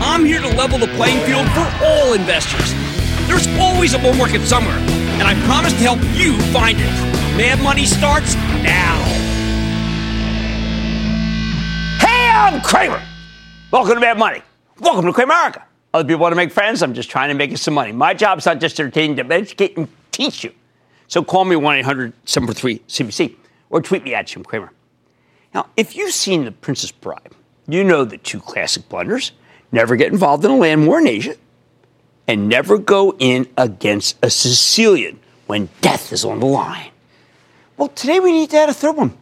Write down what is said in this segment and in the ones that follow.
I'm here to level the playing field for all investors. There's always a bull market somewhere, and I promise to help you find it. Mad Money starts now. Hey, I'm Cramer. Welcome to Mad Money. Welcome to Cramerica. Other people want to make friends. I'm just trying to make you some money. My job's not just to entertain, to educate and teach you. So call me 1 800 743 CNBC or tweet me at Jim Cramer. Now, if you've seen The Princess Bride, you know the two classic blunders never get involved in a land war in Asia, and never go in against a Sicilian when death is on the line. Well, today we need to add a third one.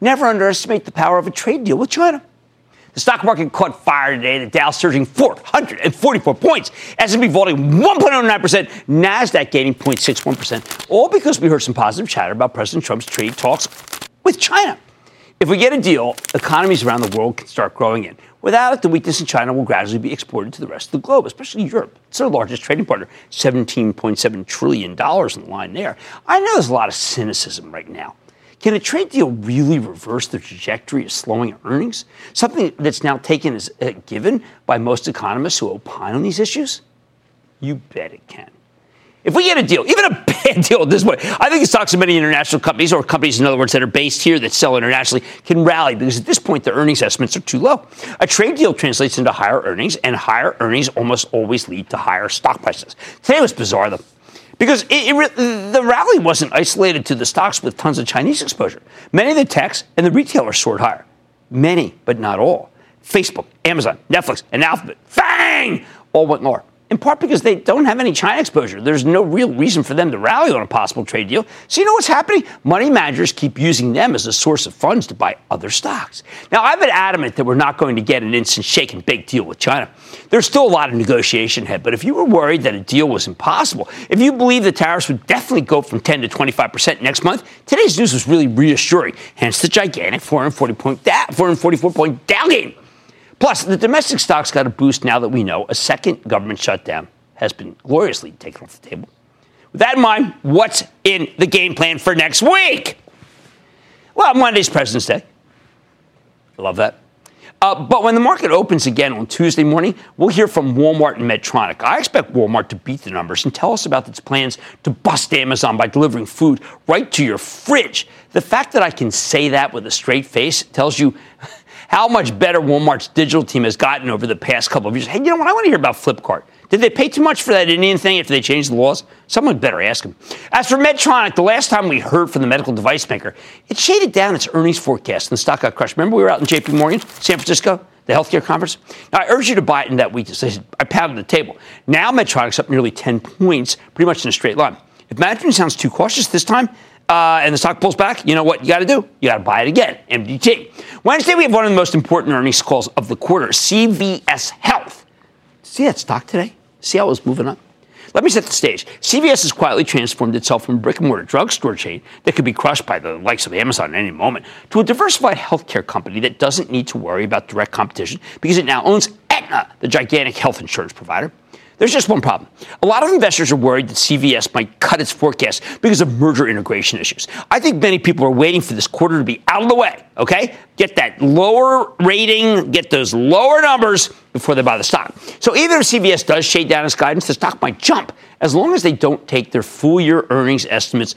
Never underestimate the power of a trade deal with China. The stock market caught fire today. The Dow surging 444 points. S&P vaulting 1.09%. Nasdaq gaining 0.61%. All because we heard some positive chatter about President Trump's trade talks with China. If we get a deal, economies around the world can start growing in. Without it, the weakness in China will gradually be exported to the rest of the globe, especially Europe. It's our largest trading partner, $17.7 trillion in the line there. I know there's a lot of cynicism right now. Can a trade deal really reverse the trajectory of slowing earnings? Something that's now taken as a given by most economists who opine on these issues? You bet it can. If we get a deal, even a bad deal at this point, I think the stocks of many international companies, or companies, in other words, that are based here that sell internationally, can rally because at this point their earnings estimates are too low. A trade deal translates into higher earnings, and higher earnings almost always lead to higher stock prices. Today was bizarre, though. Because it, it, the rally wasn't isolated to the stocks with tons of Chinese exposure. Many of the techs and the retailers soared higher. Many, but not all. Facebook, Amazon, Netflix, and Alphabet, FANG, all went lower in part because they don't have any China exposure. There's no real reason for them to rally on a possible trade deal. So, you know what's happening? Money managers keep using them as a source of funds to buy other stocks. Now, I've been adamant that we're not going to get an instant shake and bake deal with China. There's still a lot of negotiation ahead, but if you were worried that a deal was impossible, if you believe the tariffs would definitely go from 10 to 25% next month, today's news was really reassuring. Hence the gigantic 440 point da- 444 point down game. Plus, the domestic stocks got a boost now that we know a second government shutdown has been gloriously taken off the table. With that in mind, what's in the game plan for next week? Well, Monday's President's Day. I love that. Uh, but when the market opens again on Tuesday morning, we'll hear from Walmart and Medtronic. I expect Walmart to beat the numbers and tell us about its plans to bust Amazon by delivering food right to your fridge. The fact that I can say that with a straight face tells you how much better Walmart's digital team has gotten over the past couple of years. Hey, you know what? I want to hear about Flipkart. Did they pay too much for that Indian thing after they changed the laws? Someone better ask them. As for Medtronic, the last time we heard from the medical device maker, it shaded down its earnings forecast and the stock got crushed. Remember we were out in JP Morgan, San Francisco, the healthcare conference? Now, I urge you to buy it in that weakness. I pounded the table. Now Medtronic's up nearly 10 points, pretty much in a straight line. If management sounds too cautious this time, uh, and the stock pulls back, you know what you got to do? You got to buy it again. MDT. Wednesday, we have one of the most important earnings calls of the quarter CVS Health. See that stock today? See how it was moving up? Let me set the stage. CVS has quietly transformed itself from a brick and mortar drugstore chain that could be crushed by the likes of Amazon at any moment to a diversified healthcare company that doesn't need to worry about direct competition because it now owns Aetna, the gigantic health insurance provider. There's just one problem. A lot of investors are worried that CVS might cut its forecast because of merger integration issues. I think many people are waiting for this quarter to be out of the way, okay? Get that lower rating, get those lower numbers before they buy the stock. So even if CVS does shade down its guidance, the stock might jump as long as they don't take their full year earnings estimates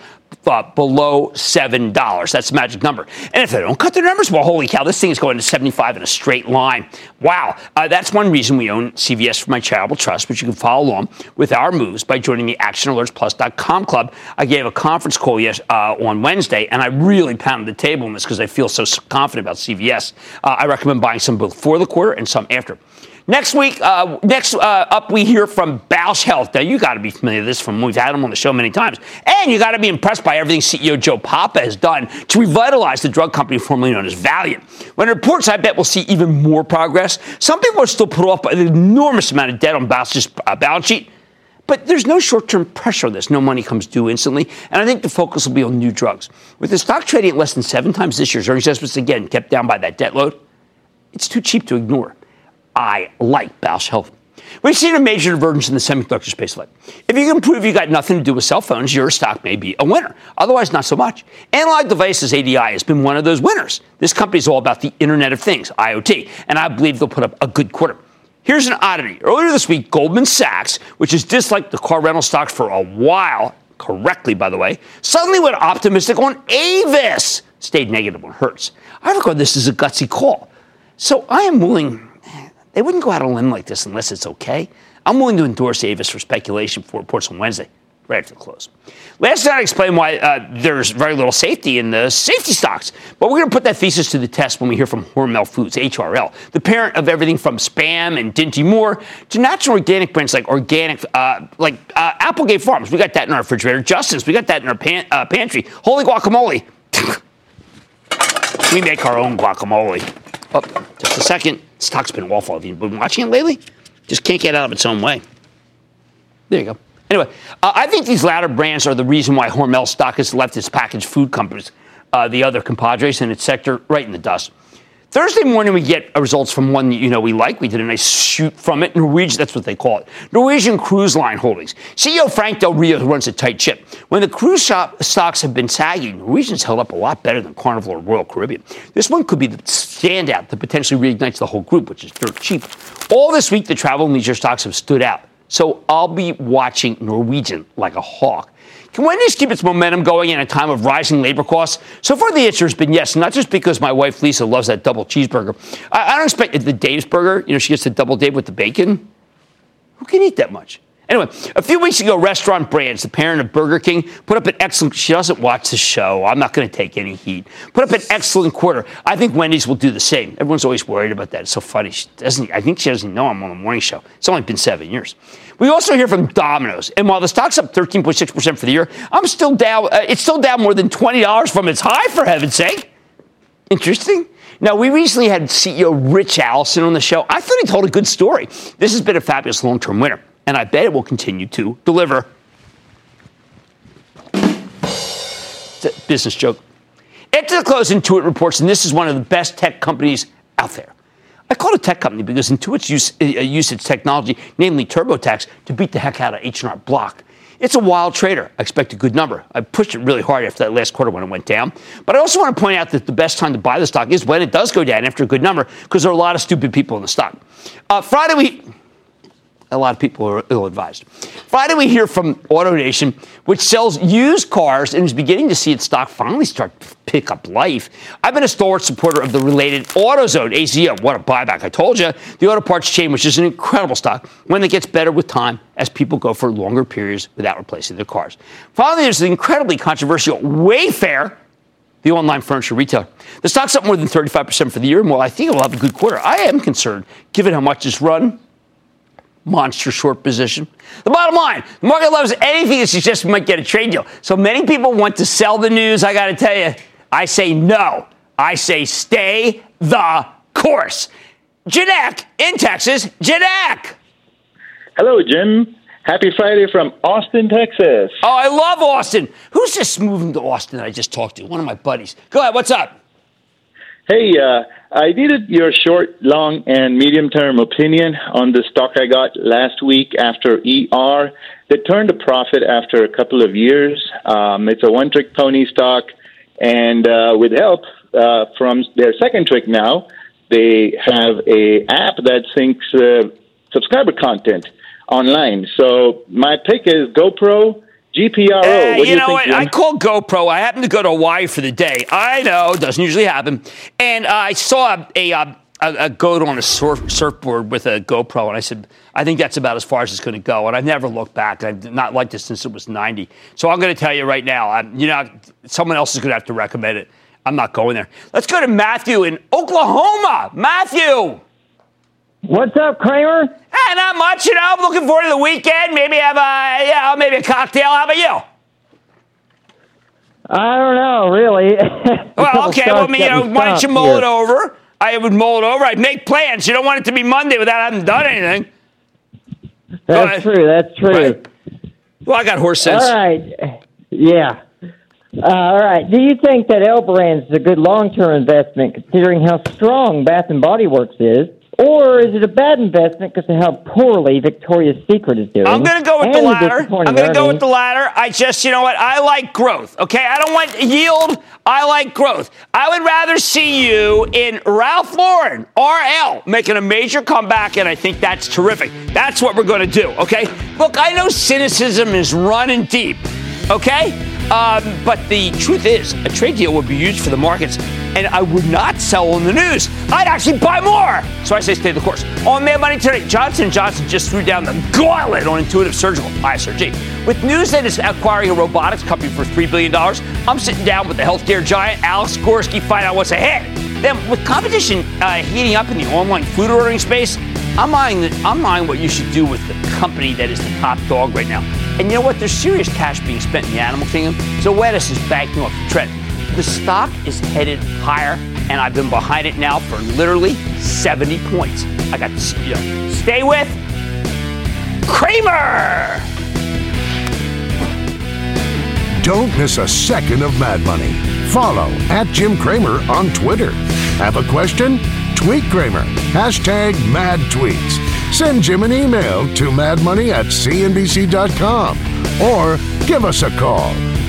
uh, below $7. That's the magic number. And if they don't cut their numbers, well, holy cow, this thing is going to 75 in a straight line. Wow. Uh, that's one reason we own CVS for my charitable trust, which you can follow along with our moves by joining the ActionAlertsPlus.com club. I gave a conference call yes, uh, on Wednesday, and I really pounded the table on this because I feel so confident about CVS. Uh, I recommend buying some before the quarter and some after. Next week, uh, next uh, up, we hear from Bausch Health. Now, you got to be familiar with this from we've had him on the show many times. And you got to be impressed by everything CEO Joe Papa has done to revitalize the drug company formerly known as Valeant. When it reports, I bet we'll see even more progress. Some people are still put off by the enormous amount of debt on Bausch's uh, balance sheet. But there's no short term pressure on this. No money comes due instantly. And I think the focus will be on new drugs. With the stock trading at less than seven times this year's earnings estimates, again, kept down by that debt load, it's too cheap to ignore. I like Bausch Health. We've seen a major divergence in the semiconductor space lately. If you can prove you got nothing to do with cell phones, your stock may be a winner. Otherwise, not so much. Analog Devices ADI has been one of those winners. This company is all about the Internet of Things, IoT, and I believe they'll put up a good quarter. Here's an oddity. Earlier this week, Goldman Sachs, which has disliked the car rental stocks for a while, correctly, by the way, suddenly went optimistic on Avis. Stayed negative on Hertz. I regard this as a gutsy call. So I am willing they wouldn't go out on a limb like this unless it's okay. I'm willing to endorse Avis for speculation for reports on Wednesday, right after the close. Last night I explained why uh, there's very little safety in the safety stocks, but we're going to put that thesis to the test when we hear from Hormel Foods, HRL, the parent of everything from Spam and Dinty Moore to natural organic brands like organic, uh, like uh, Applegate Farms. We got that in our refrigerator. Justin's, we got that in our pan- uh, pantry. Holy guacamole. we make our own guacamole. Oh, just a second. Stock's been awful. Have you been watching it lately? Just can't get out of its own way. There you go. Anyway, uh, I think these latter brands are the reason why Hormel stock has left its packaged food companies, uh, the other compadres in its sector, right in the dust. Thursday morning, we get uh, results from one you know we like. We did a nice shoot from it. Norwegian, that's what they call it. Norwegian Cruise Line Holdings. CEO Frank Del Rio runs a tight ship. When the cruise shop stocks have been sagging, Norwegian's held up a lot better than Carnival or Royal Caribbean. This one could be the standout that potentially reignites the whole group, which is dirt cheap. All this week, the travel and leisure stocks have stood out. So I'll be watching Norwegian like a hawk. Can Wendy's keep its momentum going in a time of rising labor costs? So far, the answer has been yes, not just because my wife Lisa loves that double cheeseburger. I, I don't expect the Dave's burger, you know, she gets the double Dave with the bacon. Who can eat that much? Anyway, a few weeks ago, Restaurant Brands, the parent of Burger King, put up an excellent. She doesn't watch the show. I'm not going to take any heat. Put up an excellent quarter. I think Wendy's will do the same. Everyone's always worried about that. It's so funny. She doesn't. I think she doesn't know I'm on the morning show. It's only been seven years. We also hear from Domino's, and while the stock's up 13.6 percent for the year, I'm still down. Uh, it's still down more than twenty dollars from its high. For heaven's sake. Interesting. Now, we recently had CEO Rich Allison on the show. I thought he told a good story. This has been a fabulous long term winner and I bet it will continue to deliver. It's a business joke. After the close, Intuit reports, and this is one of the best tech companies out there. I call it a tech company because Intuit's use, uh, use its technology, namely TurboTax, to beat the heck out of H&R Block. It's a wild trader. I expect a good number. I pushed it really hard after that last quarter when it went down. But I also want to point out that the best time to buy the stock is when it does go down after a good number because there are a lot of stupid people in the stock. Uh, Friday, we a lot of people are ill advised. Friday, we hear from AutoNation, which sells used cars and is beginning to see its stock finally start to pick up life. I've been a stalwart supporter of the related AutoZone, AZO. What a buyback. I told you. The auto parts chain, which is an incredible stock, when it gets better with time as people go for longer periods without replacing their cars. Finally, there's the incredibly controversial Wayfair the online furniture retailer. The stock's up more than 35% for the year, and while I think it'll have a good quarter, I am concerned, given how much it's run monster short position. The bottom line, the market loves anything that suggests we might get a trade deal. So many people want to sell the news. I got to tell you, I say no. I say stay the course. Janek in Texas. Janek. Hello, Jim. Happy Friday from Austin, Texas. Oh, I love Austin. Who's just moving to Austin that I just talked to? One of my buddies. Go ahead. What's up? Hey, uh, I needed your short, long, and medium term opinion on the stock I got last week after ER that turned a profit after a couple of years. Um, it's a one trick pony stock, and uh, with help uh, from their second trick now, they have a app that syncs uh, subscriber content online. So my pick is GoPro. GPRO. Uh, what you, you know what? Jim? I called GoPro. I happened to go to Hawaii for the day. I know, doesn't usually happen. And uh, I saw a, a, uh, a, a goat on a surf, surfboard with a GoPro, and I said, I think that's about as far as it's going to go. And I've never looked back. I've not liked it since it was 90. So I'm going to tell you right now, I'm, you know, someone else is going to have to recommend it. I'm not going there. Let's go to Matthew in Oklahoma. Matthew. What's up, Cramer? Hey, not much, you know. I'm looking forward to the weekend. Maybe have a, yeah, maybe a cocktail. How about you? I don't know, really. Well, okay. Well, I mean, you know, why don't you mull it over? I would mull it over. I'd make plans. You don't want it to be Monday without having done anything. That's ahead. true. That's true. Right. Well, I got horse sense. All right. Yeah. Uh, all right. Do you think that L Brands is a good long-term investment, considering how strong Bath and Body Works is, or is it a bad investment because of how poorly Victoria's Secret is doing? I'm going to go with the latter. I'm going to go with the latter. I just, you know what? I like growth. Okay, I don't want yield. I like growth. I would rather see you in Ralph Lauren, RL, making a major comeback, and I think that's terrific. That's what we're going to do. Okay. Look, I know cynicism is running deep. Okay. Um, but the truth is, a trade deal would be used for the markets, and I would not sell on the news. I'd actually buy more. So I say stay the course. On Mad Money today, Johnson Johnson just threw down the gauntlet on Intuitive Surgical, ISRG. With news that it's acquiring a robotics company for $3 billion, I'm sitting down with the healthcare giant, Alex Gorsky, find out what's ahead. Then, with competition uh, heating up in the online food ordering space, I'm eyeing, the, I'm eyeing what you should do with the company that is the top dog right now. And you know what? There's serious cash being spent in the animal kingdom. So Zoetis is banking off the trend. The stock is headed higher, and I've been behind it now for literally 70 points. I got this, you know, stay with Cramer. Don't miss a second of Mad Money. Follow at Jim Cramer on Twitter. Have a question? Tweet Cramer. Hashtag mad tweets. Send Jim an email to madmoney at cnbc.com or give us a call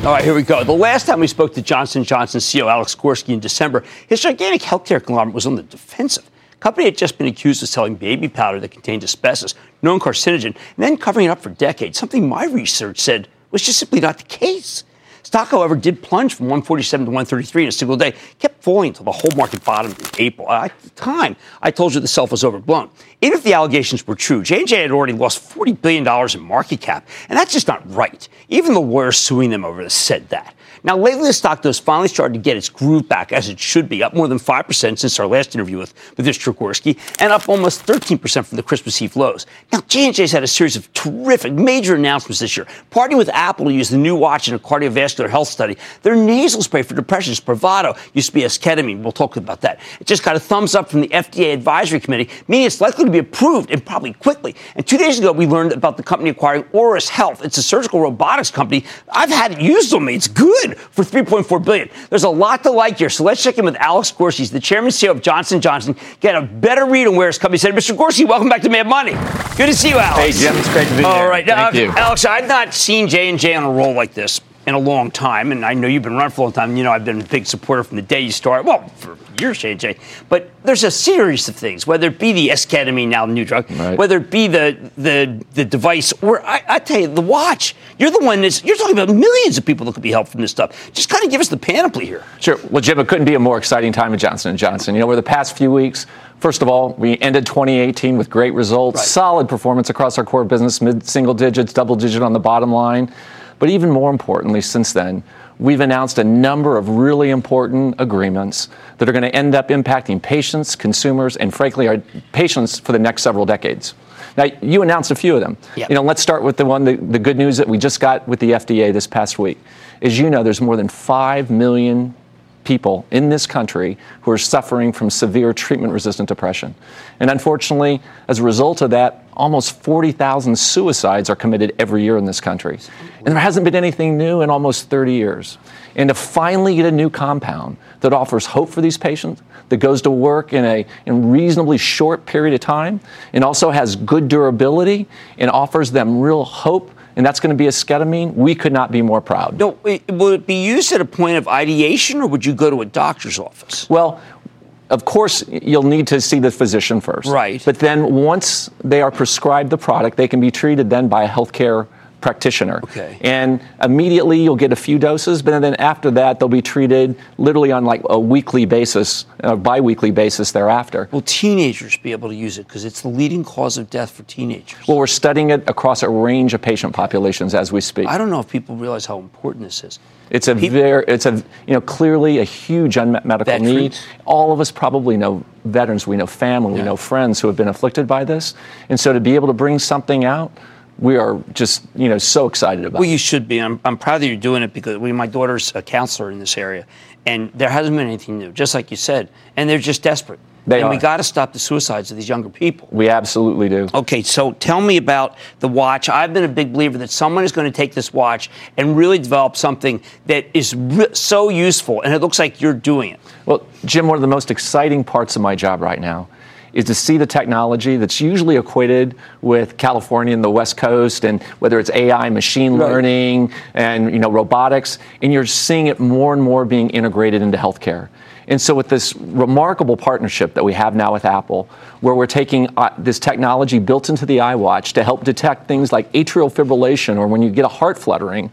All right, here we go. The last time we spoke to Johnson Johnson CEO Alex Gorsky in December, his gigantic healthcare conglomerate was on the defensive. The company had just been accused of selling baby powder that contained asbestos, known carcinogen, and then covering it up for decades, something my research said was just simply not the case. Stock, however, did plunge from 147 to 133 in a single day, kept falling until the whole market bottomed in April. At the time, I told you the self was overblown. Even if the allegations were true, J&J had already lost $40 billion in market cap, and that's just not right. Even the lawyers suing them over this said that. Now, lately, the stock has finally started to get its groove back, as it should be, up more than 5% since our last interview with, with Mr. Gorsky, and up almost 13% from the Christmas Eve lows. Now, J&J's had a series of terrific, major announcements this year, partnering with Apple to use the new watch in a cardiovascular health study. Their nasal spray for depression, Spravato, used to be esketamine. We'll talk about that. It just got a thumbs up from the FDA Advisory Committee, meaning it's likely to be approved and probably quickly. And two days ago, we learned about the company acquiring Auris Health. It's a surgical robotics company. I've had it used on me. It's good for 3.4 billion. There's a lot to like here. So let's check in with Alex Gorsky, He's the chairman and CEO of Johnson Johnson. Get a better read on where his company said. Mr. Gorsky, welcome back to Mad Money. Good to see you, Alex. Hey, Jim. It's great to be All here. All right, Thank you. Alex. I've not seen J and J on a roll like this in a long time, and I know you've been running for a long time. You know, I've been a big supporter from the day you started. Well, for years, J and J. But there's a series of things, whether it be the esketamine, now the new drug, Right. whether it be the the the device, or I, I tell you, the watch. You're the one that's you're talking about millions of people that could be helped from this stuff. Just kind of give us the panoply here. Sure. Well, Jim, it couldn't be a more exciting time at Johnson & Johnson. You know, over the past few weeks, first of all, we ended 2018 with great results, Right. solid performance across our core business, mid-single digits, double digit on the bottom line. But even more importantly, since then, we've announced a number of really important agreements that are going to end up impacting patients, consumers, and frankly, our patients for the next several decades. Now, you announced a few of them. Yep. You know, let's start with the one, the, the good news that we just got with the FDA this past week. As you know, there's more than 5 million people in this country who are suffering from severe treatment resistant depression. And unfortunately, as a result of that, almost 40,000 suicides are committed every year in this country. And there hasn't been anything new in almost 30 years. And to finally get a new compound that offers hope for these patients, that goes to work in a in reasonably short period of time, and also has good durability and offers them real hope, and that's going to be esketamine, we could not be more proud. No, will it be used at a point of ideation, or would you go to a doctor's office? Well, of course, you'll need to see the physician first. Right. But then once they are prescribed the product, they can be treated then by a healthcare practitioner. Okay. And immediately you'll get a few doses, but then after that they'll be treated literally on like a weekly basis, a bi-weekly basis thereafter. Will teenagers be able to use it because it's the leading cause of death for teenagers? Well, we're studying it across a range of patient populations as we speak. I don't know if people realize how important this is. It's a People- very, it's a, you know, clearly a huge unmet medical Veterans. need. All of us probably know veterans, we know family, we know friends who have been afflicted by this. And so to be able to bring something out, we are just, you know, so excited about Well, you should be. I'm, I'm proud that you're doing it because we, my daughter's a counselor in this area, and there hasn't been anything new, just like you said. And they're just desperate. They and we got to stop the suicides of these younger people. We absolutely do. Okay, so tell me about the watch. I've been a big believer that someone is going to take this watch and really develop something that is re- so useful, and it looks like you're doing it. Well, Jim, one of the most exciting parts of my job right now is to see the technology that's usually equated with California and the West Coast, and whether it's AI, machine Right. learning, and you know robotics, and you're seeing it more and more being integrated into healthcare. And so, with this remarkable partnership that we have now with Apple, where we're taking uh, this technology built into the iWatch to help detect things like atrial fibrillation or when you get a heart fluttering,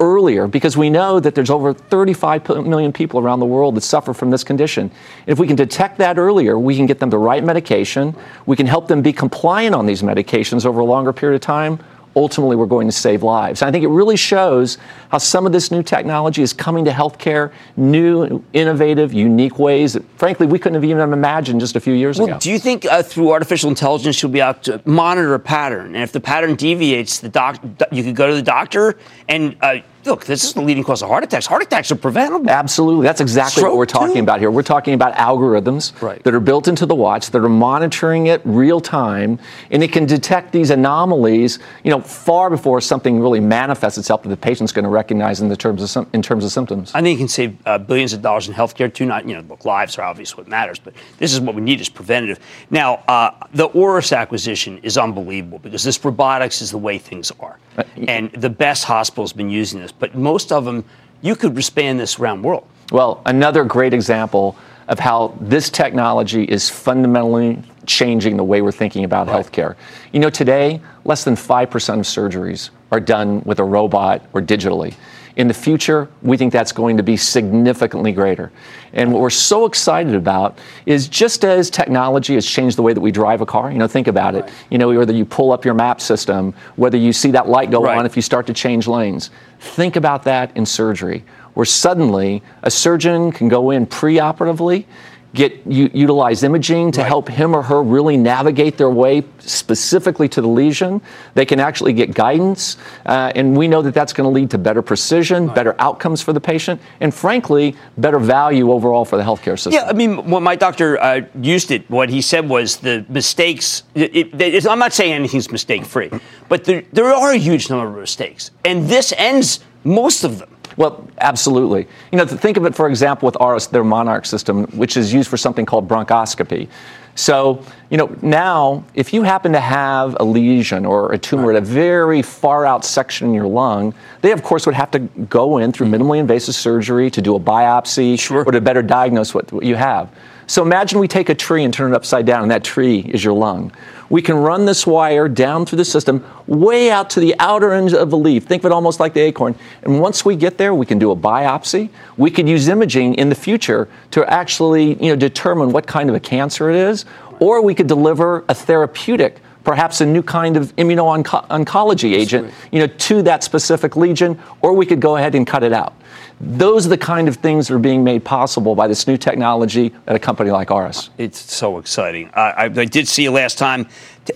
earlier because we know that there's over 35 million people around the world that suffer from this condition. If we can detect that earlier, we can get them the right medication, we can help them be compliant on these medications over a longer period of time. Ultimately, we're going to save lives. And I think it really shows how some of this new technology is coming to healthcare, new, innovative, unique ways that, frankly, we couldn't have even imagined just a few years Well, ago. do you think uh, through artificial intelligence you'll be able to monitor a pattern, and if the pattern deviates, the doc, you could go to the doctor and uh, look. This is the leading cause of heart attacks. Heart attacks are preventable. Absolutely. That's exactly what we're talking too? about here. We're talking about algorithms Right. that are built into the watch that are monitoring it real time and it can detect these anomalies, you know, far before something really manifests itself that the patient's going to recognize in the terms of in terms of symptoms. I think you can save uh, billions of dollars in healthcare too. Not you know, look, lives are obviously what matters, but this is what we need is preventative. Now, uh, the Auris acquisition is unbelievable because this robotics is the way things are. Uh, and the best hospitals have been using this, but most of them, you could expand this around the world. Well, another great example of how this technology is fundamentally changing the way we're thinking about right. healthcare. You know, today, less than 5% of surgeries are done with a robot or digitally. In the future, we think that's going to be significantly greater. And what we're so excited about is just as technology has changed the way that we drive a car, you know, think about it. You know, whether you pull up your map system, whether you see that light go right. on if you start to change lanes. Think about that in surgery, where suddenly a surgeon can go in preoperatively get u- utilize imaging to right. help him or her really navigate their way specifically to the lesion. They can actually get guidance, uh, and we know that that's going to lead to better precision, right. better outcomes for the patient, and frankly, better value overall for the healthcare system. Yeah, I mean, when my doctor uh, used it, what he said was the mistakes. It, it, I'm not saying anything's mistake free, but there, there are a huge number of mistakes, and this ends most of them. Well, absolutely. You know, think of it, for example, with Auris, their Monarch system, which is used for something called bronchoscopy. So, you know, now if you happen to have a lesion or a tumor right. at a very far out section in your lung, they of course would have to go in through mm-hmm. minimally invasive surgery to do a biopsy sure. or to better diagnose what you have. So imagine we take a tree and turn it upside down, and that tree is your lung. We can run this wire down through the system way out to the outer end of the leaf. Think of it almost like the acorn. And once we get there, we can do a biopsy. We could use imaging in the future to actually you know, determine what kind of a cancer it is, or we could deliver a therapeutic perhaps a new kind of immuno-oncology agent, you know, to that specific lesion, or we could go ahead and cut it out. Those are the kind of things that are being made possible by this new technology at a company like ours. It's so exciting. I, I, I did see you last time.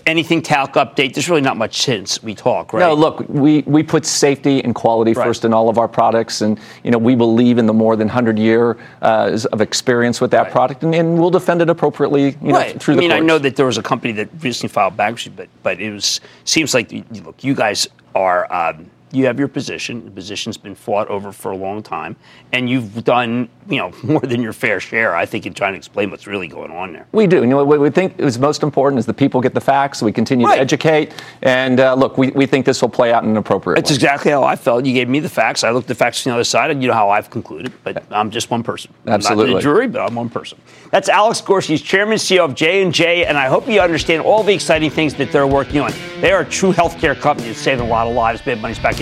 Anything talc update? There's really not much since we talk, right? No, look, we, we put safety and quality right. first in all of our products, and you know we believe in the more than 100 year uh, of experience with that right. product, and, and, we'll defend it appropriately you know, right. through I mean, I know that there was a company that recently filed bankruptcy, but but it was seems like look, you guys are. Um, you have your position. The position's been fought over for a long time, and you've done you know more than your fair share, I think, in trying to explain what's really going on there. We do. You know, what we think is most important is the people get the facts. We continue right. to educate, and uh, look, we, we think this will play out in an appropriate. That's way. exactly how I felt. You gave me the facts. I looked at the facts from the other side, and you know how I've concluded. But I'm just one person. Absolutely, I'm not the jury, but I'm one person. That's Alex Gorsky, chairman CEO of J and J, and I hope you understand all the exciting things that they're working on. They are a true healthcare company that's saving a lot of lives. Mad Money's back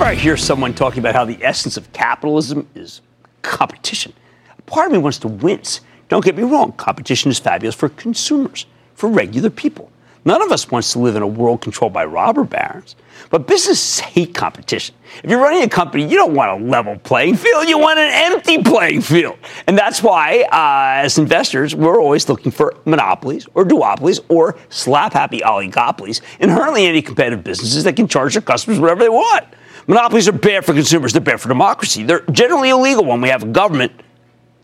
Whenever I hear someone talking about how the essence of capitalism is competition, part of me wants to wince. Don't get me wrong, competition is fabulous for consumers, for regular people. None of us wants to live in a world controlled by robber barons. But businesses hate competition. If you're running a company, you don't want a level playing field. You want an empty playing field. And that's why, uh, as investors, we're always looking for monopolies or duopolies or slap happy oligopolies inherently any competitive businesses that can charge their customers whatever they want. Monopolies are bad for consumers, they're bad for democracy. They're generally illegal when we have a government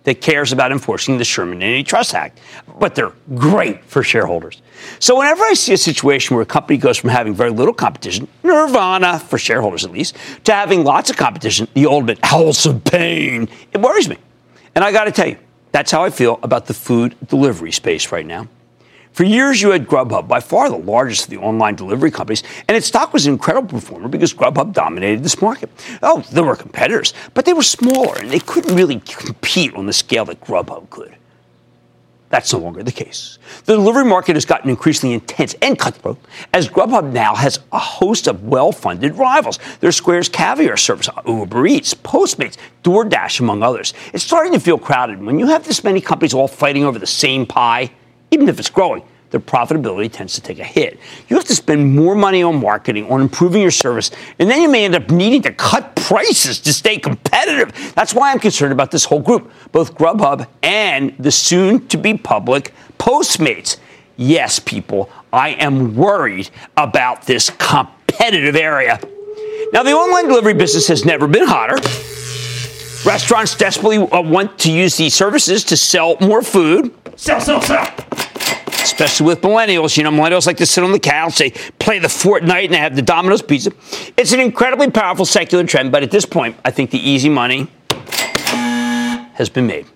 that cares about enforcing the Sherman Antitrust Act, but they're great for shareholders. So whenever I see a situation where a company goes from having very little competition, nirvana for shareholders at least, to having lots of competition, the ultimate house of pain, it worries me. And I got to tell you, that's how I feel about the food delivery space right now. For years, you had Grubhub, by far the largest of the online delivery companies, and its stock was an incredible performer because Grubhub dominated this market. Oh, there were competitors, but they were smaller and they couldn't really compete on the scale that Grubhub could. That's no longer the case. The delivery market has gotten increasingly intense and cutthroat as Grubhub now has a host of well funded rivals. There's Square's Caviar service, Uber Eats, Postmates, DoorDash, among others. It's starting to feel crowded. When you have this many companies all fighting over the same pie, even if it's growing, their profitability tends to take a hit. You have to spend more money on marketing, on improving your service, and then you may end up needing to cut prices to stay competitive. That's why I'm concerned about this whole group, both Grubhub and the soon to be public Postmates. Yes, people, I am worried about this competitive area. Now, the online delivery business has never been hotter. Restaurants desperately uh, want to use these services to sell more food. Sell, sell, sell especially with millennials. You know, millennials like to sit on the couch, they play the Fortnite, and they have the Domino's pizza. It's an incredibly powerful secular trend, but at this point, I think the easy money has been made.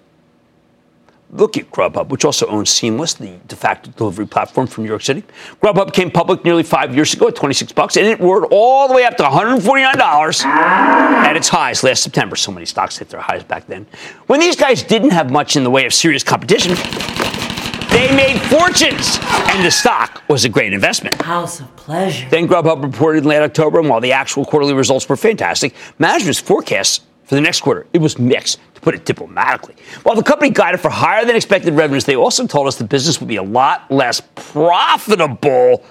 Look at Grubhub, which also owns Seamless, the de facto delivery platform from New York City. Grubhub came public nearly five years ago at 26 bucks, and it roared all the way up to $149 at its highs last September. So many stocks hit their highs back then. When these guys didn't have much in the way of serious competition, they made fortunes, and the stock was a great investment. House of pleasure. Then Grubhub reported in late October, and while the actual quarterly results were fantastic, management's forecasts for the next quarter it was mixed, to put it diplomatically. While the company guided for higher than expected revenues, they also told us the business would be a lot less profitable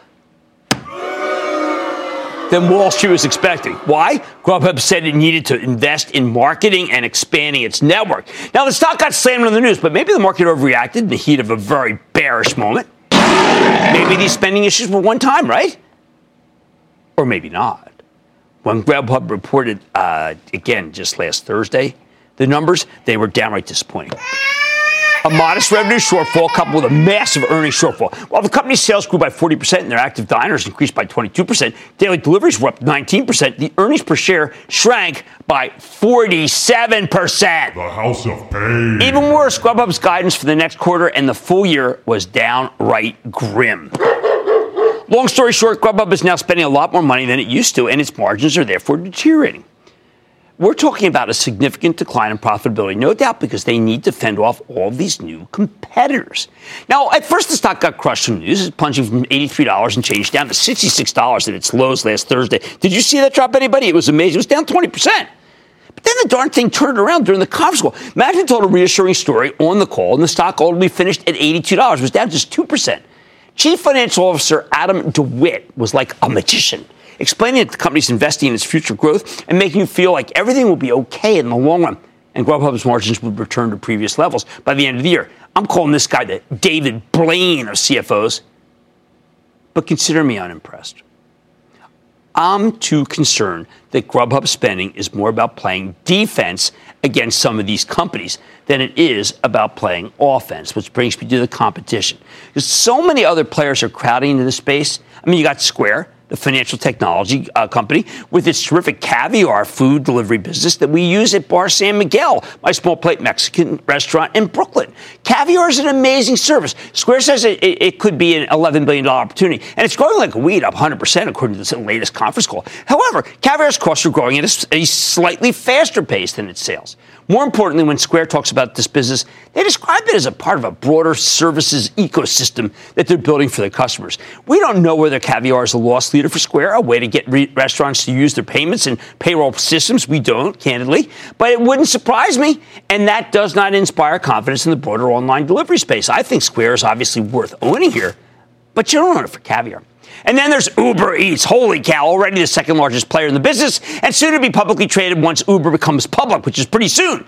than Wall Street was expecting. Why? Grubhub said it needed to invest in marketing and expanding its network. Now, the stock got slammed on the news, but maybe the market overreacted in the heat of a very bearish moment. Maybe these spending issues were one time, right? Or maybe not. When Grubhub reported uh, again just last Thursday, the numbers, they were downright disappointing a modest revenue shortfall coupled with a massive earnings shortfall. While the company's sales grew by 40% and their active diners increased by 22%, daily deliveries were up 19%, the earnings per share shrank by 47%. The house of pain. Even worse, Grubhub's guidance for the next quarter and the full year was downright grim. Long story short, Grubhub is now spending a lot more money than it used to, and its margins are therefore deteriorating. We're talking about a significant decline in profitability, no doubt, because they need to fend off all these new competitors. Now, at first, the stock got crushed from news, it's plunging from $83 and change down to $66 at its lows last Thursday. Did you see that drop, anybody? It was amazing. It was down 20%. But then the darn thing turned around during the conference call. Management told a reassuring story on the call, and the stock ultimately finished at $82. It was down just 2%. Chief Financial Officer Adam DeWitt was like a magician explaining that the company's investing in its future growth and making you feel like everything will be okay in the long run. And Grubhub's margins would return to previous levels by the end of the year. I'm calling this guy the David Blaine of CFOs. But consider me unimpressed. I'm too concerned that Grubhub spending is more about playing defense against some of these companies than it is about playing offense, which brings me to the competition. Because so many other players are crowding into the space. I mean, you got Square, the financial technology uh, company, with its terrific caviar food delivery business that we use at Bar San Miguel, my small plate Mexican restaurant in Brooklyn. Caviar is an amazing service. Square says it, it, it could be an $11 billion opportunity, and it's growing like weed, up 100% according to the latest conference call. However, caviar's costs are growing at a, a slightly faster pace than its sales. More importantly, when Square talks about this business, they describe it as a part of a broader services ecosystem that they're building for their customers. We don't know whether Caviar is a loss leader for Square, a way to get re- restaurants to use their payments and payroll systems. We don't, candidly. But it wouldn't surprise me. And that does not inspire confidence in the broader online delivery space. I think Square is obviously worth owning here, but you don't own it for Caviar. And then there's Uber Eats. Holy cow, already the second largest player in the business and soon to be publicly traded once Uber becomes public, which is pretty soon.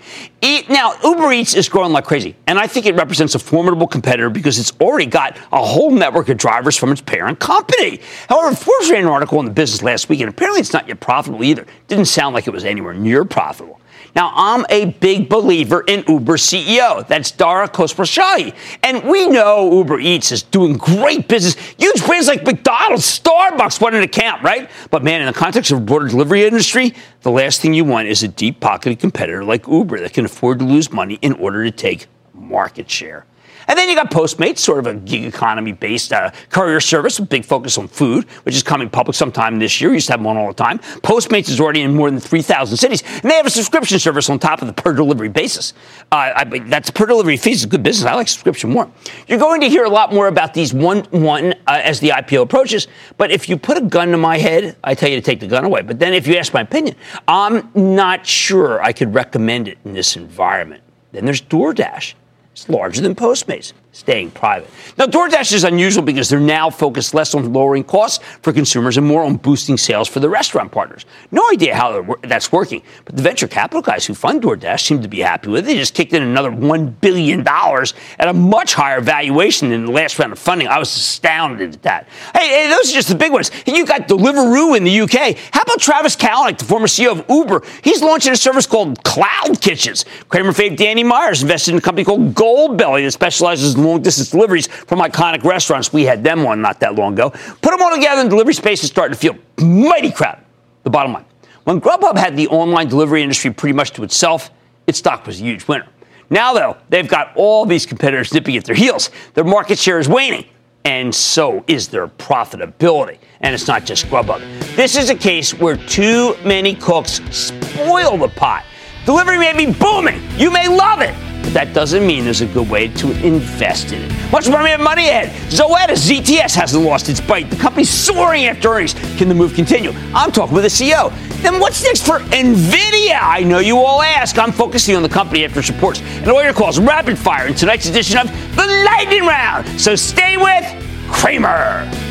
now, Uber Eats is growing like crazy, and I think it represents a formidable competitor because it's already got a whole network of drivers from its parent company. However, Forbes ran an article in the business last week, and apparently it's not yet profitable either. Didn't sound like it was anywhere near profitable. Now, I'm a big believer in Uber CEO. That's Dara Khosrowshahi. And we know Uber Eats is doing great business. Huge brands like McDonald's, Starbucks went into camp, right? But man, in the context of a broader delivery industry, the last thing you want is a deep pocketed competitor like Uber that can afford to lose money in order to take market share. And then you got Postmates, sort of a gig economy based uh, courier service with big focus on food, which is coming public sometime this year. You used to have one all the time. Postmates is already in more than 3,000 cities, and they have a subscription service on top of the per delivery basis. Uh, I, that's per delivery fees is good business. I like subscription more. You're going to hear a lot more about these one one uh, as the IPO approaches. But if you put a gun to my head, I tell you to take the gun away. But then if you ask my opinion, I'm not sure I could recommend it in this environment. Then there's DoorDash. It's larger than Postmates staying private. Now, DoorDash is unusual because they're now focused less on lowering costs for consumers and more on boosting sales for the restaurant partners. No idea how that's working, but the venture capital guys who fund DoorDash seem to be happy with it. They just kicked in another $1 billion at a much higher valuation than the last round of funding. I was astounded at that. Hey, hey those are just the big ones. You got Deliveroo in the UK. How about Travis Kalanick, the former CEO of Uber? He's launching a service called Cloud Kitchens. Cramer fave Danny Myers invested in a company called Goldbelly that specializes long distance deliveries from iconic restaurants. We had them on not that long ago. Put them all together, and delivery space is starting to feel mighty crowded. The bottom line when Grubhub had the online delivery industry pretty much to itself, its stock was a huge winner. Now, though, they've got all these competitors nipping at their heels. Their market share is waning, and so is their profitability. And it's not just Grubhub. This is a case where too many cooks spoil the pot. Delivery may be booming. You may love it but that doesn't mean there's a good way to invest in it. Much more money ahead. Zoetis ZTS hasn't lost its bite. The company's soaring after earnings. Can the move continue? I'm talking with the CEO. Then what's next for NVIDIA? I know you all ask. I'm focusing on the company after supports and all your calls rapid fire in tonight's edition of the Lightning Round. So stay with Cramer.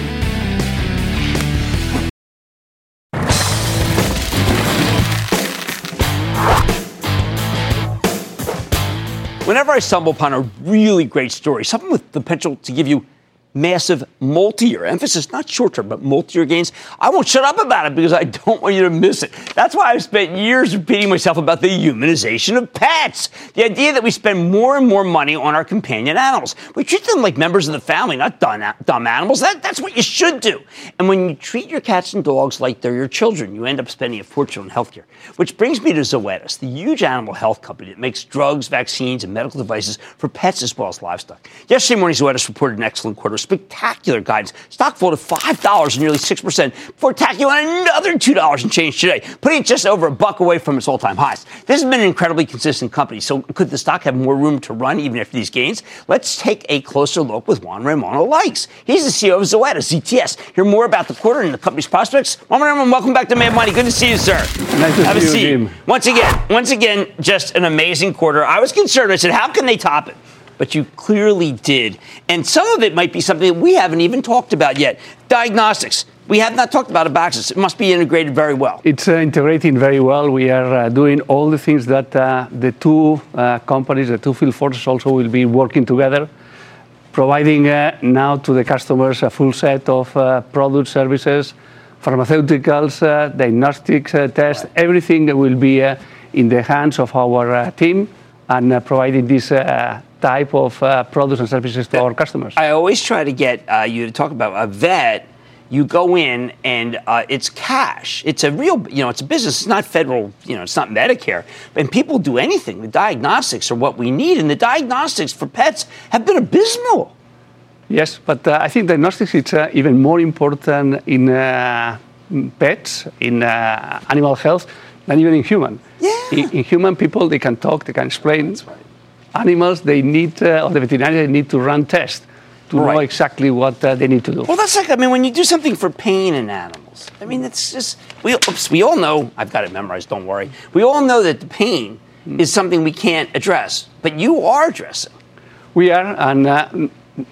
Whenever I stumble upon a really great story, something with the potential to give you massive multi-year emphasis, not short-term, but multi-year gains. I won't shut up about it because I don't want you to miss it. That's why I've spent years repeating myself about the humanization of pets. The idea that we spend more and more money on our companion animals. We treat them like members of the family, not dumb, animals. That, that's what you should do. And when you treat your cats and dogs like they're your children, you end up spending a fortune on healthcare. Which brings me to Zoetis, the huge animal health company that makes drugs, vaccines, and medical devices for pets as well as livestock. Yesterday morning, Zoetis reported an excellent quarter spectacular guidance. Stock folded $5 and nearly 6% before tacking on another $2 and change today, putting it just over a buck away from its all-time highs. This has been an incredibly consistent company, so could the stock have more room to run even after these gains? Let's take a closer look with Juan Ramon Alaix. He's the CEO of Zoetis, ZTS. Hear more about the quarter and the company's prospects. Juan Ramon, welcome back to Mad Money. Good to see you, sir. Nice to have see a seat. you. Once again, once again, just an amazing quarter. I was concerned. I said, how can they top it? But you clearly did. And some of it might be something that we haven't even talked about yet. Diagnostics. We have not talked about Abaxis. It must be integrated very well. It's uh, integrating very well. We are uh, doing all the things that uh, the two uh, companies, the two field forces also will be working together, providing uh, now to the customers a full set of uh, product services, pharmaceuticals, diagnostics tests. Right. Everything will be in the hands of our team and providing this type of uh, products and services to our customers. I always try to get uh, you to talk about a vet. You go in and uh, it's cash. It's a real, you know, it's a business. It's not federal, you know, it's not Medicare. And people do anything. The diagnostics are what we need, and the diagnostics for pets have been abysmal. Yes, but uh, I think diagnostics is uh, even more important in uh, pets, in animal health, than even in human. Yeah. In, in, human people, they can talk, they can explain. That's right animals, they need, uh, or the veterinarians, they need to run tests to right. know exactly what uh, they need to do. Well, that's like, I mean, when you do something for pain in animals, I mean, it's just, we, oops, we all know, I've got it memorized, don't worry. We all know that the pain mm. is something we can't address, but you are addressing. We are, and uh,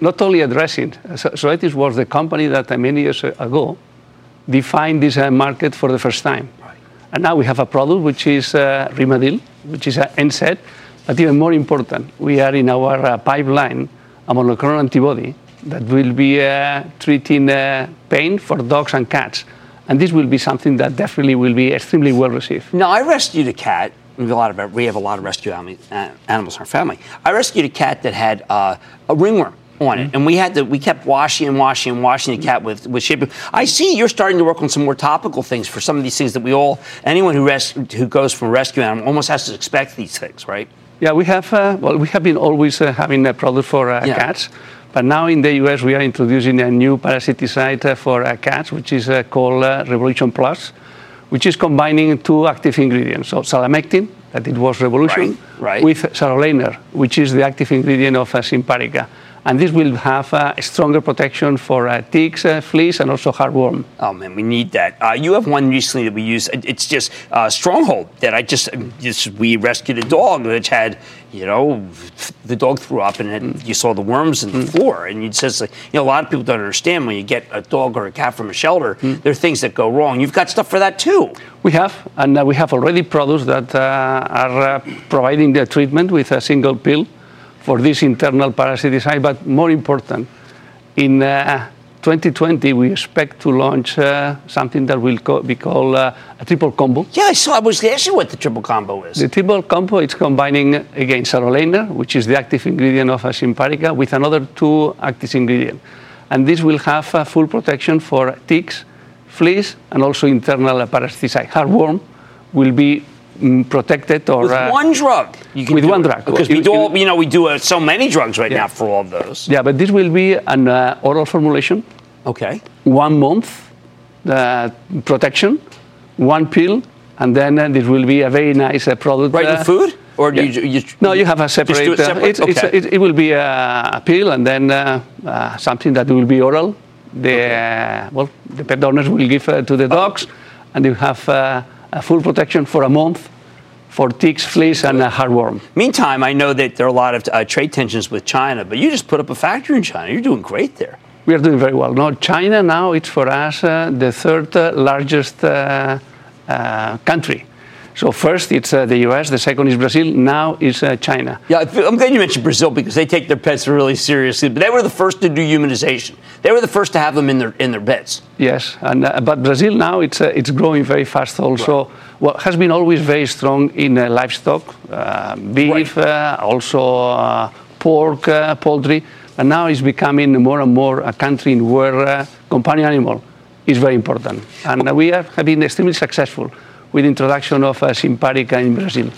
not only addressing, so, Zoetis was the company that uh, many years ago defined this uh, market for the first time. Right. And now we have a product which is uh, Rimadyl, which is an NSAID, but even more important, we are in our uh, pipeline a monoclonal antibody that will be uh, treating uh, pain for dogs and cats. And this will be something that definitely will be extremely well received. Now, I rescued a cat. We have a lot of, we have a lot of rescue animals in our family. I rescued a cat that had uh, a ringworm on it, mm-hmm. and we had to we kept washing and washing and washing the cat with with shampoo. I see you're starting to work on some more topical things for some of these things that we all anyone who res- who goes from rescue animal almost has to expect these things, right? Yeah, we have. Uh, well, we have been always uh, having a product for uh, Yeah. cats, but now in the U.S. we are introducing a new parasiticide uh, for uh, cats, which is uh, called uh, Revolution Plus, which is combining two active ingredients. So selamectin, that it was Revolution, Right, right. with sarolaner, which is the active ingredient of uh, Simparica. And this will have uh, a stronger protection for uh, ticks, uh, fleas, and also heartworm. Oh man, we need that. Uh, you have one recently that we use. It's just uh, Stronghold that I just, just we rescued a dog which had, you know, the dog threw up and it, you saw the worms in the floor. And it says, like, you know, a lot of people don't understand when you get a dog or a cat from a shelter, there are things that go wrong. You've got stuff for that too. We have, and uh, we have already products that uh, are uh, providing the treatment with a single pill for this internal parasiticide. But more important, in uh, 2020, we expect to launch uh, something that will co- be called uh, a triple combo. Yeah, I saw. I was asking what the triple combo is. The triple combo is combining again sarolaner, which is the active ingredient of a Simparica, with another two active ingredients. And this will have uh, full protection for ticks, fleas, and also internal parasiticide. Heartworm will be protected or with uh, one drug. You with one it. drug. Because we do you- all, you know, we do uh, so many drugs right Yeah. now for all of those. Yeah, but this will be an uh, oral formulation, Okay. one month uh, protection, one pill, and then uh, this will be a very nice uh, product. Right uh, in food? Or do yeah. you, you No, you have a Just do separate. it separate? it's, it's, Okay. it, it will be a, a pill and then uh, uh, something that will be oral. The uh, well, the pet owners will give uh, to the dogs, and you have uh, a full protection for a month for ticks, fleas, and uh, heartworm. Meantime, I know that there are a lot of uh, trade tensions with China, but you just put up a factory in China. You're doing great there. We are doing very well. No, China now it's for us uh, the third uh, largest uh, uh, country. So first it's uh, the U.S., the second is Brazil, now is uh, China. Yeah, I'm glad you mentioned Brazil because they take their pets really seriously. But they were the first to do humanization. They were the first to have them in their in their beds. Yes, and uh, but Brazil now it's uh, it's growing very fast. Also, what has been always very strong in uh, livestock, uh, beef, uh, also uh, pork, uh, poultry, and now it's becoming more and more a country where uh, companion animal is very important, and uh, we are, have been extremely successful with introduction of uh, Simparica in Brazil.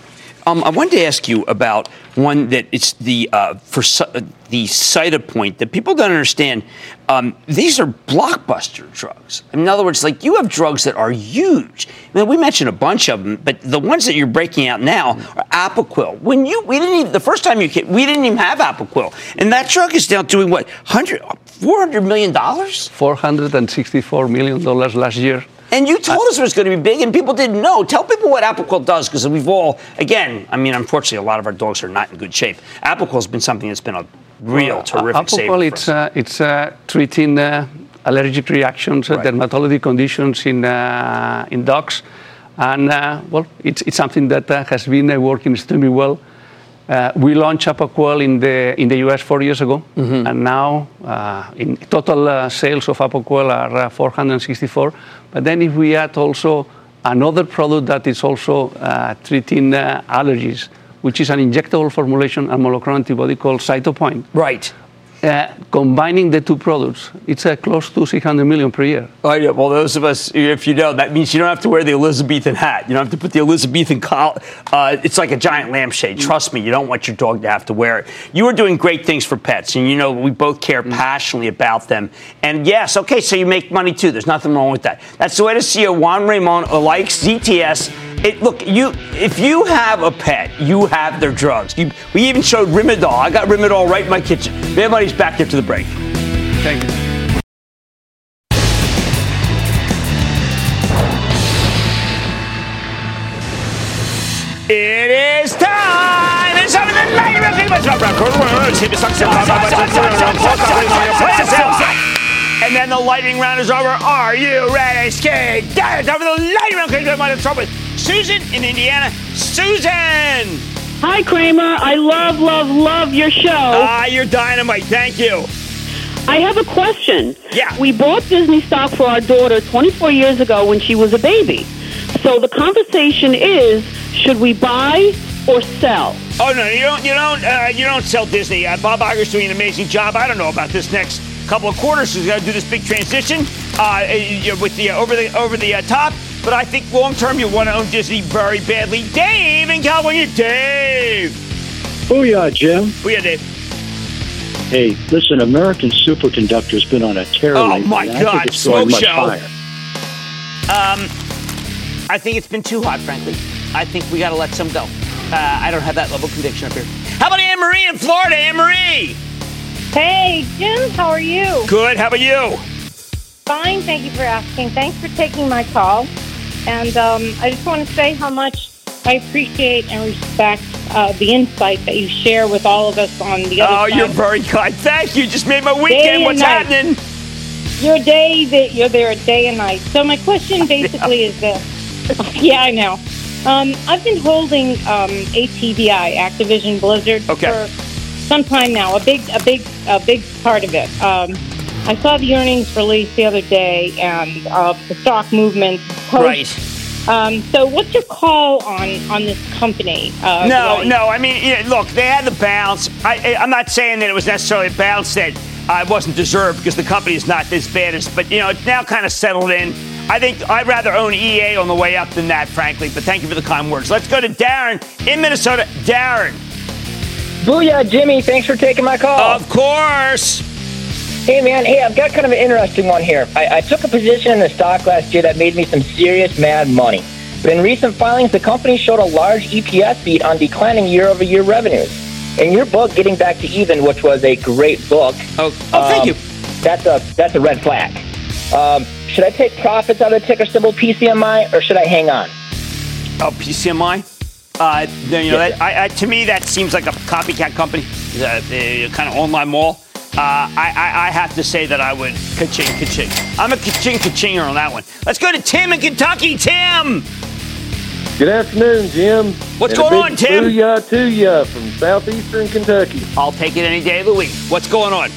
Um, I wanted to ask you about one that it's the uh, for Cy- uh, the Cytopoint that people don't understand. Um, these are blockbuster drugs. In other words, like you have drugs that are huge. I mean, we mentioned a bunch of them, but the ones that you're breaking out now are Apoquel. When you we didn't even the first time you came, we didn't even have Apoquel, and that drug is now doing what 100, 400 million dollars. Four hundred and sixty-four million dollars last year. And you told us it was going to be big, and people didn't know. Tell people what Apoquel does, because we've all, again, I mean, unfortunately, a lot of our dogs are not in good shape. Apoquel has been something that's been a real terrific. Alcohol, it's, uh, it's uh, treating uh, allergic reactions, uh, Right. dermatology conditions in, uh, in dogs. And, uh, well, it's, it's something that uh, has been uh, working extremely well. Uh, we launched Apoquel in the, in the US four years ago, Mm-hmm. and now uh, in total uh, sales of Apoquel are uh, 464. But then if we add also another product that is also uh, treating uh, allergies, which is an injectable formulation, a monoclonal antibody called Cytopoint. Right. Uh, combining the two products, it's uh, close to 600 million per year. Oh, yeah. Well, those of us, if you know, that means you don't have to wear the Elizabethan hat. You don't have to put the Elizabethan collar. Uh, it's like a giant lampshade. Trust me, you don't want your dog to have to wear it. You are doing great things for pets, and you know we both care passionately about them. And yes, okay, so you make money too. There's nothing wrong with that. That's the way to see a Juan Ramon Alaix ZTS. It, look, you if you have a pet, you have their drugs. You, we even showed Rimadyl. I got Rimadyl right in my kitchen. Everybody's back to the break. Thank you. It is time! It's time for the night And then the lightning round is over. Are you ready, Skate? Time for the lightning round. Okay, Let's start with Susan in Indiana. Susan! Hi, Cramer. I love, love, love your show. Ah, you're dynamite. Thank you. I have a question. Yeah. We bought Disney stock for our daughter 24 years ago when she was a baby. So the conversation is, should we buy or sell? Oh no, you don't. You don't. Uh, you don't sell Disney. Uh, Bob Iger's doing an amazing job. I don't know about this next couple of quarters. He's got to do this big transition uh, with the uh, over the over the uh, top. But I think long term you want to own Disney very badly. Dave in California. Dave. Booyah, Jim. Booyah, Dave. Hey, listen, American Superconductor's been on a tear Oh, lately, my and I think God, it's throwing smoke much show. fire. Um, I think it's been too hot, frankly. I think we got to let some go. Uh, I don't have that level of conviction up here. How about Anne Marie in Florida? Anne Marie. Hey, Jim, how are you? Good. How about you? Fine, thank you for asking. Thanks for taking my call. And um, I just want to say how much I appreciate and respect uh, the insight that you share with all of us on the other side. Oh, side. you're very kind. Thank you. Just made my weekend. What's night. happening? You're day that you're there a day and night. So my question basically is this. yeah, I know. Um, I've been holding um, ATVI, Activision Blizzard, Okay. for some time now. A big, a big, a big part of it. Um, I saw the earnings release the other day, and uh, the stock movement. Post, Right. Um, so, what's your call on on this company? Uh, no, like- no. I mean, yeah, look, they had the bounce. I, I- I'm not saying that it was necessarily a bounce that I wasn't deserved because the company is not as bad as, but you know, it's now kind of settled in. I think I'd rather own EA on the way up than that, frankly. But thank you for the kind words. Let's go to Darren in Minnesota. Darren. Booyah, Jimmy. Thanks for taking my call. Of course. Hey, man. Hey, I've got kind of an interesting one here. I, I took a position in the stock last year that made me some serious mad money. But in recent filings, the company showed a large EPS beat on declining year over year revenues. In your book, Getting Back to Even, which was a great book. Oh, oh thank you. That's a, that's a red flag. Um, should I take profits out of the ticker symbol PCMI or should I hang on? Oh, PCMI. Uh, you know, that, I, I, to me, that seems like a copycat company, uh, uh, kind of online mall. Uh, I, I, I have to say that I would ka-ching, ka-ching. I'm a ka-ching, ka-chinger on that one. Let's go to Tim in Kentucky. Tim! Good afternoon, Jim. What's And going on, Tim? Booyah to ya from southeastern Kentucky. I'll take it any day of the week. What's going on?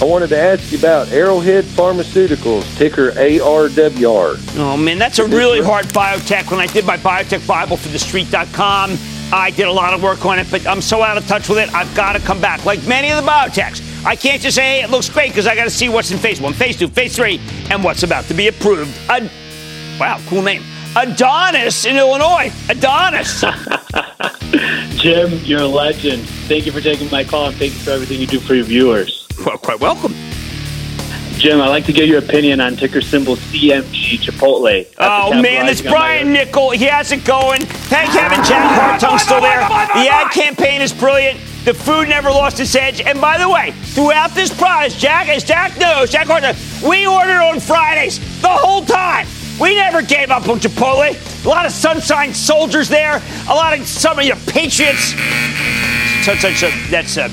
I wanted to ask you about Arrowhead Pharmaceuticals, ticker ARWR. Oh, man, that's a really hard biotech. When I did my biotech Bible for TheStreet.com, I did a lot of work on it, but I'm so out of touch with it, I've got to come back. Like many of the biotechs, I can't just say, hey, it looks great, because I got to see what's in phase one, phase two, phase three, and what's about to be approved. Ad- wow, cool name. Adonis in Illinois. Adonis. Jim, you're a legend. Thank you for taking my call and thank you for everything you do for your viewers. Well, quite welcome. Jim, I'd like to get your opinion on ticker symbol CMG Chipotle. Oh man, this Brian Niccol, he has it going. Thank heaven Jack Hartung's still there. The ad campaign is brilliant. The food never lost its edge. And by the way, throughout this prize, Jack, as Jack knows, Jack Hartung, we ordered on Fridays the whole time. We never gave up on Chipotle. A lot of Sunshine soldiers there. A lot of some of your Patriots. Sunshine, so that's uh,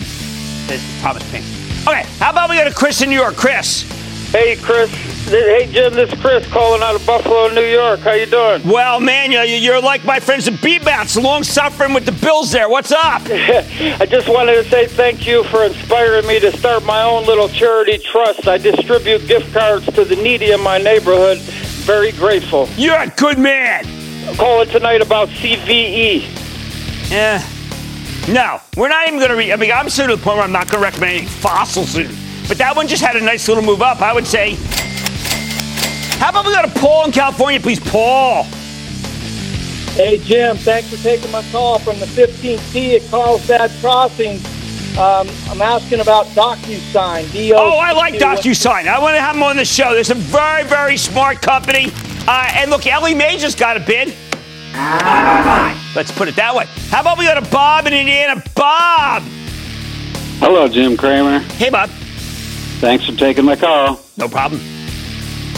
that's Thomas Paine. Okay, how about we go to Chris in New York? Chris. Hey, Chris. Hey, Jim. This is Chris calling out of Buffalo, New York. How you doing? Well, man, you're like my friends at B-Bounce, long suffering with the Bills there. What's up? I just wanted to say thank you for inspiring me to start my own little charity trust. I distribute gift cards to the needy in my neighborhood. Very grateful. You're a good man. I'm calling tonight about CVE. Yeah. No, we're not even going to. Re- I mean, I'm soon to the point where I'm not going to recommend any fossil soon. But that one just had a nice little move up. I would say. How about we go to Paul in California, please, Paul? Hey, Jim, thanks for taking my call from the 15T at Carlsbad Crossing. Um, I'm asking about DocuSign. D-O- Oh, I like DocuSign. I want to have him on the show. There's a very, very smart company. Uh, and look, Ellie Mae just got a bid. Let's put it that way. How about we go to Bob in Indiana? Bob! Hello, Jim Cramer. Hey, Bob. Thanks for taking my call. No problem.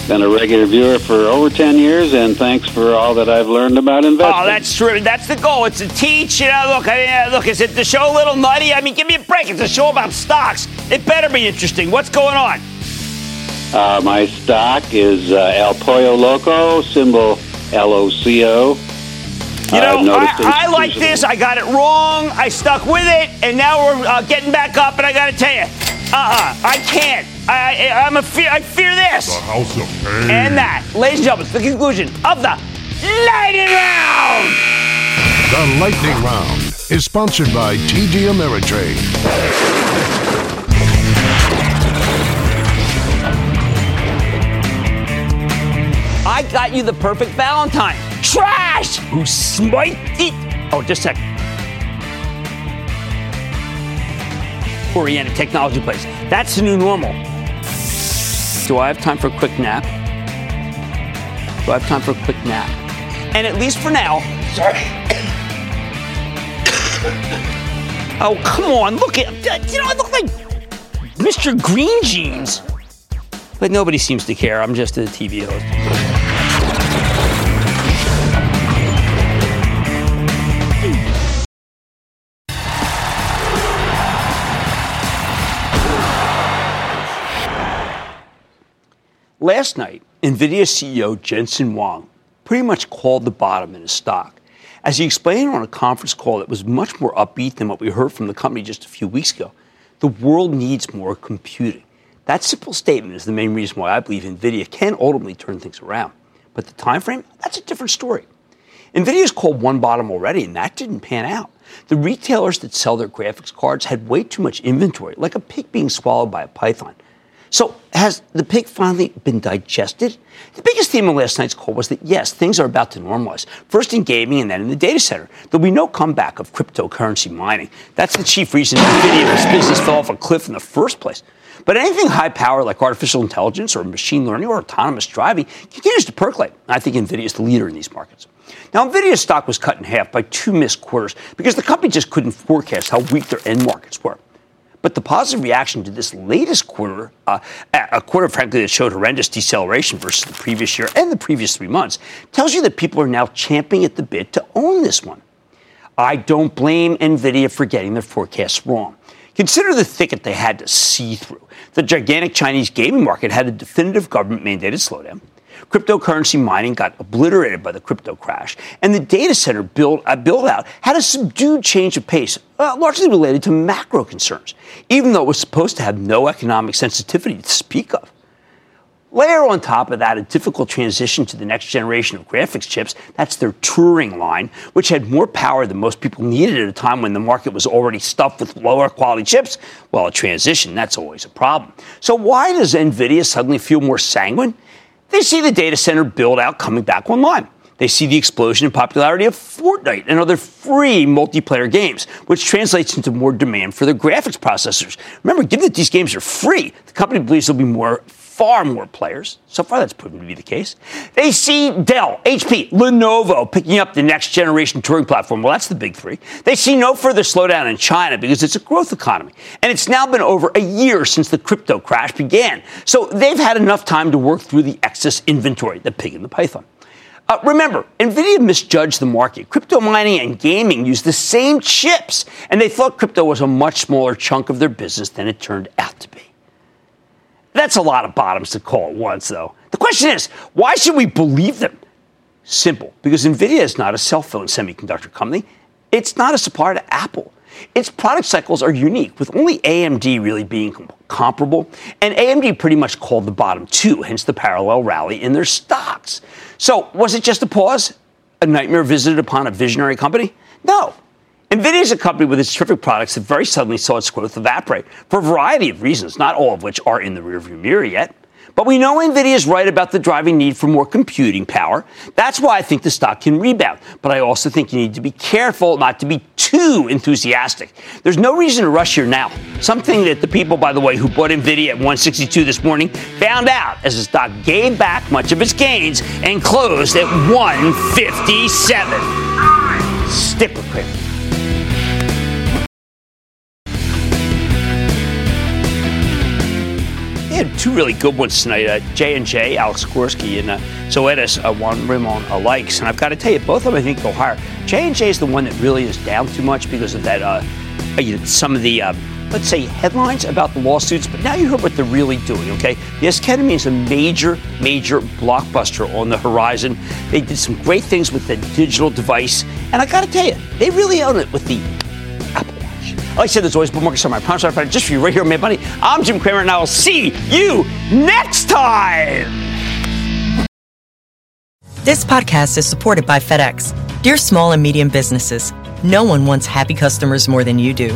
Been a regular viewer for over 10 years, and thanks for all that I've learned about investing. Oh, that's true. That's the goal. It's to teach. You know, look, I mean, uh, look, is it the show a little nutty? I mean, give me a break. It's a show about stocks. It better be interesting. What's going on? Uh, my stock is uh, El Pollo Loco, symbol LOCO. You know, I, I like this. I got it wrong. I stuck with it, and now we're uh, getting back up. And I got to tell you, uh-uh, I can't. I, I, I'm a fear. I fear this. The House of Pain. And that, ladies and gentlemen, is the conclusion of the lightning round. The Lightning Round is sponsored by TD Ameritrade. I got you the perfect Valentine. Trash! Who smite it? Oh, just a sec. Oriented technology plays. That's the new normal. Do I have time for a quick nap? Do I have time for a quick nap? And at least for now, sorry. oh, come on, look at, uh, you know, I look like Mr. Green Jeans. But nobody seems to care. I'm just a TV host. Last night, NVIDIA CEO Jensen Huang pretty much called the bottom in his stock. As he explained on a conference call that was much more upbeat than what we heard from the company just a few weeks ago, the world needs more computing. That simple statement is the main reason why I believe NVIDIA can ultimately turn things around. But the time frame, that's a different story. NVIDIA's called one bottom already, and that didn't pan out. The retailers that sell their graphics cards had way too much inventory, like a pig being swallowed by a python. So, has the pig finally been digested? The biggest theme of last night's call was that yes, things are about to normalize. First in gaming and then in the data center. There'll be no comeback of cryptocurrency mining. That's the chief reason NVIDIA's business fell off a cliff in the first place. But anything high power like artificial intelligence or machine learning or autonomous driving continues to percolate. I think NVIDIA is the leader in these markets. Now, NVIDIA's stock was cut in half by two missed quarters because the company just couldn't forecast how weak their end markets were. But the positive reaction to this latest quarter, uh, a quarter, frankly, that showed horrendous deceleration versus the previous year and the previous three months, tells you that people are now champing at the bit to own this one. I don't blame NVIDIA for getting their forecasts wrong. Consider the thicket they had to see through. The gigantic Chinese gaming market had a definitive government mandated slowdown. Cryptocurrency mining got obliterated by the crypto crash, and the data center build, uh, build out had a subdued change of pace, uh, largely related to macro concerns, even though it was supposed to have no economic sensitivity to speak of. Layer on top of that a difficult transition to the next generation of graphics chips. That's their Turing line, which had more power than most people needed at a time when the market was already stuffed with lower quality chips. Well, a transition, that's always a problem. So, why does NVIDIA suddenly feel more sanguine? They see the data center build out coming back online. They see the explosion in popularity of Fortnite and other free multiplayer games, which translates into more demand for their graphics processors. Remember, given that these games are free, the company believes there'll be more far more players. So far, that's proven to be the case. They see Dell, HP, Lenovo picking up the next generation Turing platform. Well, that's the big three. They see no further slowdown in China because it's a growth economy. And it's now been over a year since the crypto crash began. So they've had enough time to work through the excess inventory, the pig and the python. Uh, remember, NVIDIA misjudged the market. Crypto mining and gaming use the same chips, and they thought crypto was a much smaller chunk of their business than it turned out to be. That's a lot of bottoms to call at once, though. The question is, why should we believe them? Simple, because NVIDIA is not a cell phone semiconductor company. It's not a supplier to Apple. Its product cycles are unique, with only AMD really being com- comparable, and AMD pretty much called the bottom too, hence the parallel rally in their stocks. So, was it just a pause? A nightmare visited upon a visionary company? No. NVIDIA is a company with its terrific products that very suddenly saw its growth evaporate for a variety of reasons, not all of which are in the rearview mirror yet. But we know NVIDIA is right about the driving need for more computing power. That's why I think the stock can rebound. But I also think you need to be careful not to be too enthusiastic. There's no reason to rush here now. Something that the people, by the way, who bought NVIDIA at 162 this morning found out as the stock gave back much of its gains and closed at 157. Stick with. Two really good ones tonight. Uh, J and J, Alex Gorsky, and uh, Zoetis, uh, Juan Ramon Alaix. And I've got to tell you, both of them I think go higher. J and J is the one that really is down too much because of that. Uh, you know, some of the uh, let's say headlines about the lawsuits, but now you heard what they're really doing. Okay, The ketamine is a major, major blockbuster on the horizon. They did some great things with the digital device, and I got to tell you, they really own it with the like I said, there's always Market Summer. I promise I'll find just for you right here on Mad Money. I'm Jim Cramer, and I will see you next time. This podcast is supported by FedEx. Dear small and medium businesses, no one wants happy customers more than you do.